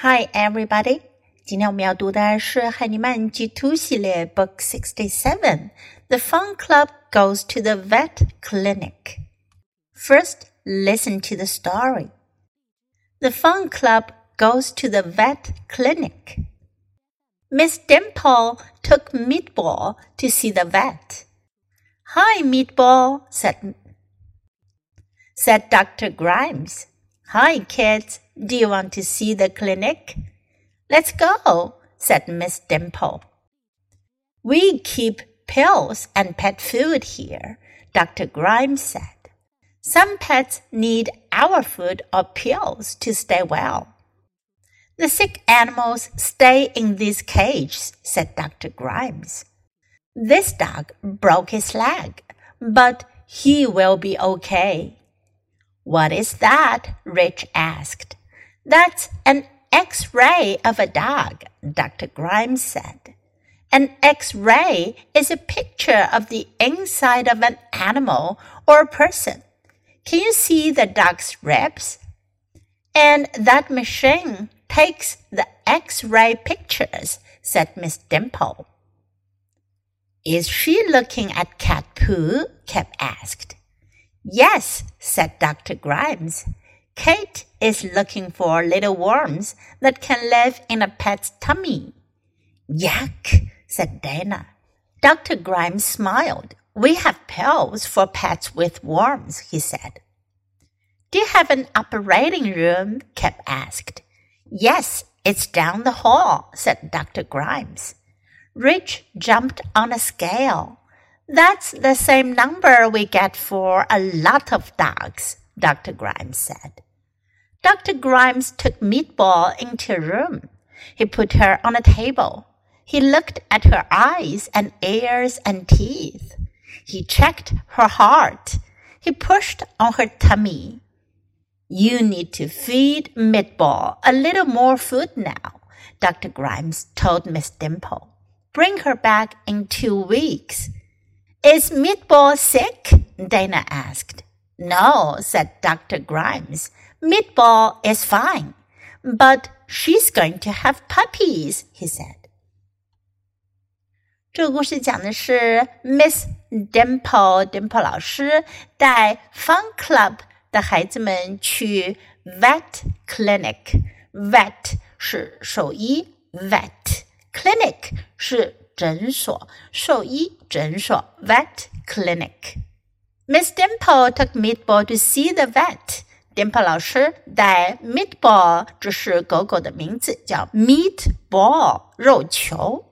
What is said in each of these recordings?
Hi, everybody. 今天我们要读的是海尼曼 G2 系列 Book Sixty Seven. The Fun Club goes to the vet clinic. First, listen to the story. The Fun Club goes to the vet clinic. Miss Dimple took Meatball to see the vet. Hi, Meatball, said, said Dr. Grimes. Hi, kids. Do you want to see the clinic? Let's go, said Miss Dimple. We keep pills and pet food here, Dr. Grimes said. Some pets need our food or pills to stay well. The sick animals stay in these cages, said Dr. Grimes. This dog broke his leg, but he will be okay. What is that? Rich asked. That's an X-ray of a dog, Dr. Grimes said. An X-ray is a picture of the inside of an animal or a person. Can you see the dog's ribs? And that machine takes the X-ray pictures, said Miss Dimple. Is she looking at cat poo? Cap asked. Yes, said Dr. Grimes. Kate is looking for little worms that can live in a pet's tummy. Yuck, said Dana. Dr. Grimes smiled. We have pills for pets with worms, he said. Do you have an operating room? Cap asked. Yes, it's down the hall, said Dr. Grimes. Rich jumped on a scale. That's the same number we get for a lot of dogs, Dr. Grimes said. Dr. Grimes took Meatball into a room. He put her on a table. He looked at her eyes and ears and teeth. He checked her heart. He pushed on her tummy. You need to feed Meatball a little more food now, Dr. Grimes told Miss Dimple. Bring her back in two weeks. Is Meatball sick? Dana asked. No, said Dr. Grimes. Meatball is fine, but she's going to have puppies, he said. 这个故事讲的是 Miss Dimple Dimple 老师带 Fun Club 的孩子们去 Vet Clinic。Vet 是兽医，Vet Clinic 是 诊所，兽医诊所，Vet Clinic。Miss Dimple took Meatball to see the vet. Dimple 老师带 Meatball，这是狗狗的名字，叫 Meatball 肉球。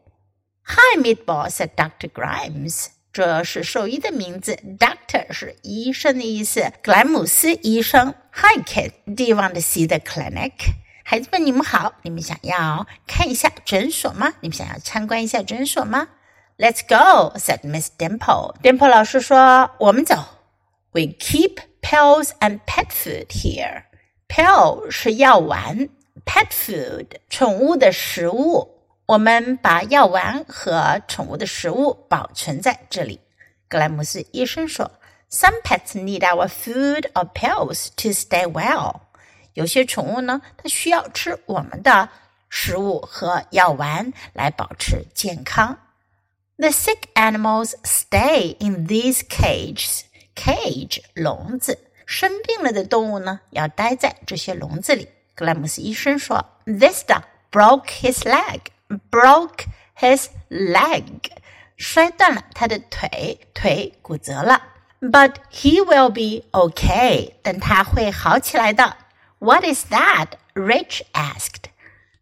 Hi, Meatball said Dr. Grimes. 这是兽医的名字，Doctor 是医生的意思，格莱姆斯医生。Hi, kid. Do you want to see the clinic? 孩子们，你们好，你们想要看一下诊所吗？你们想要参观一下诊所吗？Let's go, said Miss Dimple. Dimple 老师说：“我们走。” We keep pills and pet food here. Pill 是药丸，pet food 宠物的食物。我们把药丸和宠物的食物保存在这里。格莱姆斯医生说：“Some pets need our food or pills to stay well。” 有些宠物呢，它需要吃我们的食物和药丸来保持健康。The sick animals stay in these cages. Cage 笼子，生病了的动物呢，要待在这些笼子里。格莱姆斯医生说：“This dog broke his leg.” broke his leg，摔断了他的腿，腿骨折了。But he will be okay，但他会好起来的。What is that? Rich asked。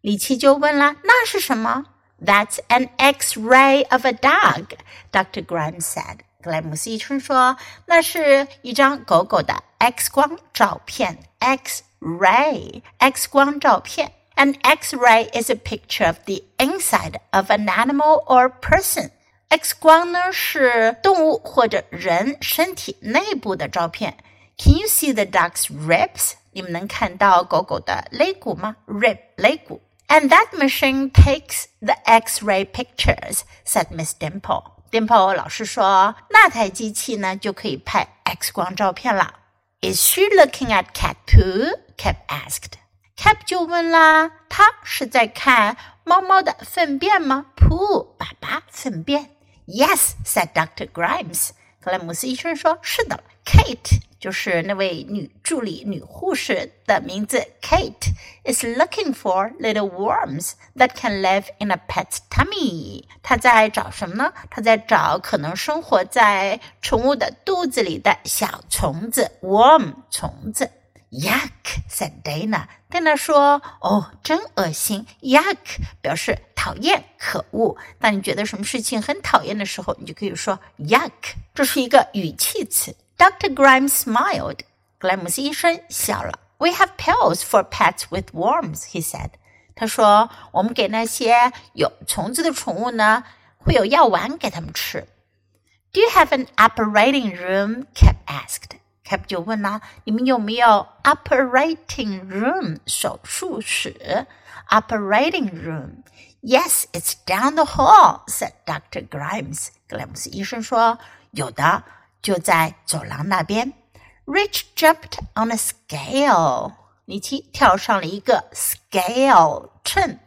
李奇就问了，那是什么？That's an X-ray of a dog. Dr. Grant said. 格莱姆斯医生说，那是一张狗狗的 X 光照片，X-ray，X 光照片。an X-ray is a picture of the inside of an animal or person. X 光呢是动物或者人身体内部的照片。 Can you see the dog's ribs？你们能看到狗狗的肋骨吗？rib 肋骨。And that machine takes the X-ray pictures," said Miss Dimple. Dimple 老师说，那台机器呢就可以拍 X 光照片了。Is she looking at cat poo? Cap asked. Cap 就问啦 他是在看猫猫的粪便吗？Poo，爸爸粪便。Yes, said Dr. Grimes. 格莱姆斯医生说：“是的。” Kate 就是那位女助理、女护士的名字。Kate is looking for little worms that can live in a pet's tummy。她在找什么呢？她在找可能生活在宠物的肚子里的小虫子，worm 虫子。Yuck said Dana。Dana 说：“哦，真恶心。”Yuck 表示讨厌、可恶。当你觉得什么事情很讨厌的时候，你就可以说 Yuck。这是一个语气词。Dr. Grimes smiled. 格莱姆斯医生笑了。We have pills for pets with worms, he said. 他说，我们给那些有虫子的宠物呢，会有药丸给他们吃。Do you have an operating room? Cap asked. Cap 就问啦，你们有没有 operating room 手术室？Operating room. Yes, it's down the hall, said Dr. Grimes. 格莱姆斯医生说，有的。 就在走廊那边。Rich jumped on a scale。李奇跳上了一个 scale 秤。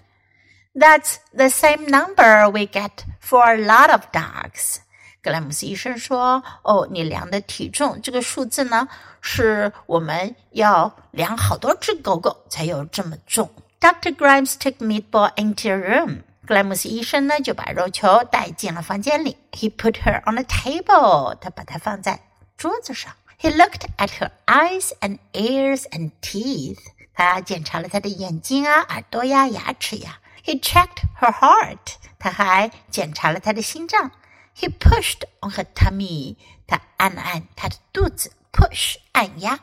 That's the same number we get for a lot of dogs。格莱姆斯医生说：“哦，你量的体重这个数字呢，是我们要量好多只狗狗才有这么重。” Dr. Grimes took Meatball into a room. 格莱姆斯医生呢就把肉球带进了房间里。He put her on a table，他把她放在桌子上。He looked at her eyes and ears and teeth，他检查了她的眼睛啊、耳朵呀、牙齿呀。He checked her heart，他还检查了她的心脏。He pushed on her tummy，他按了按她的肚子。Push，按压。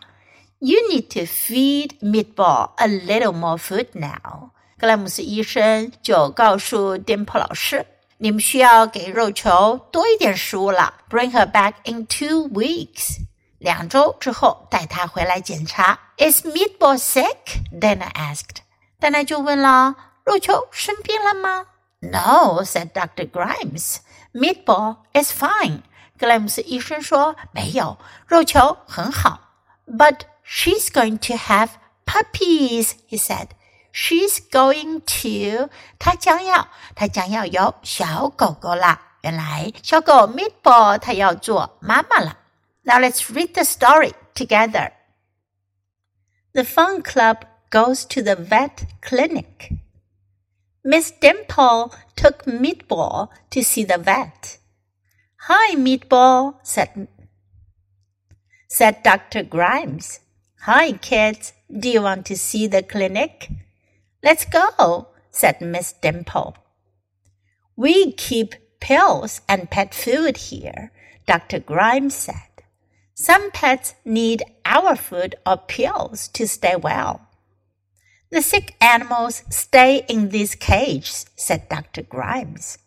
You need to feed Meatball a little more food now。 格莱姆斯医生就告诉店铺老师：“你们需要给肉球多一点食物了。Bring her back in two weeks，两周之后带她回来检查。”Is Meatball sick？Dana asked。丹娜就问了：“肉球生病了吗？”No，said Dr. Grimes。Meatball is fine。格莱姆斯医生说：“没有，肉球很好。”But she's going to have puppies，he said。She's going to，她将要，她将要有小狗狗啦。原来小狗 Meatball 它要做妈妈了。Now let's read the story together. The Fun Club goes to the vet clinic. Miss Dimple took Meatball to see the vet. Hi, Meatball, said, said Dr. Grimes. Hi, kids. Do you want to see the clinic? Let's go, said Miss Dimple. We keep pills and pet food here, Dr. Grimes said. Some pets need our food or pills to stay well. The sick animals stay in these cages, said Dr. Grimes.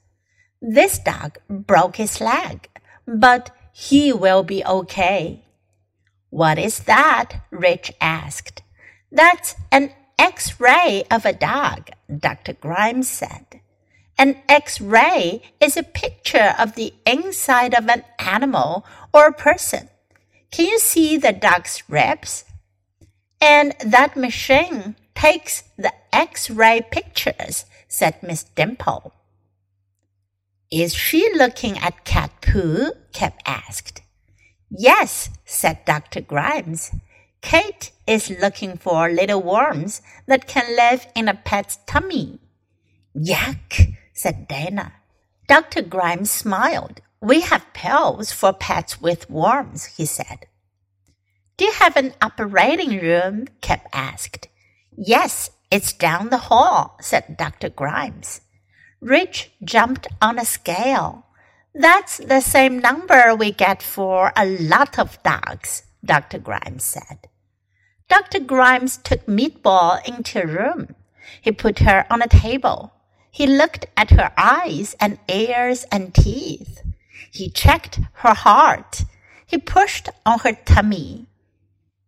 This dog broke his leg, but he will be okay. What is that? Rich asked. That's an X-ray of a dog, Dr. Grimes said. An X-ray is a picture of the inside of an animal or a person. Can you see the dog's ribs? And that machine takes the X-ray pictures, said Miss Dimple. Is she looking at cat poo? Cap asked. Yes, said Dr. Grimes. Kate is looking for little worms that can live in a pet's tummy. Yuck, said Dana. Dr. Grimes smiled. We have pills for pets with worms, he said. Do you have an operating room? Cap asked. Yes, it's down the hall, said Dr. Grimes. Rich jumped on a scale. That's the same number we get for a lot of dogs, Dr. Grimes said. Dr. Grimes took Meatball into a room. He put her on a table. He looked at her eyes and ears and teeth. He checked her heart. He pushed on her tummy.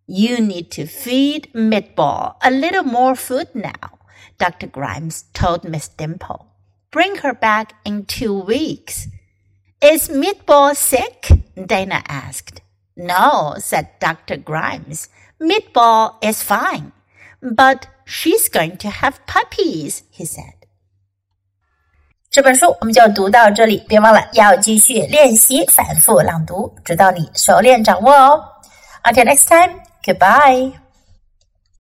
You need to feed Meatball a little more food now, Dr. Grimes told Miss Dimple. Bring her back in two weeks. Is Meatball sick? Dana asked. No, said Dr. Grimes. Meatball is fine. but she's going to have puppies, he said. 这本书我们就读到这里，别忘了要继续练习反复朗读，直到你熟练掌握哦。Until next time, goodbye.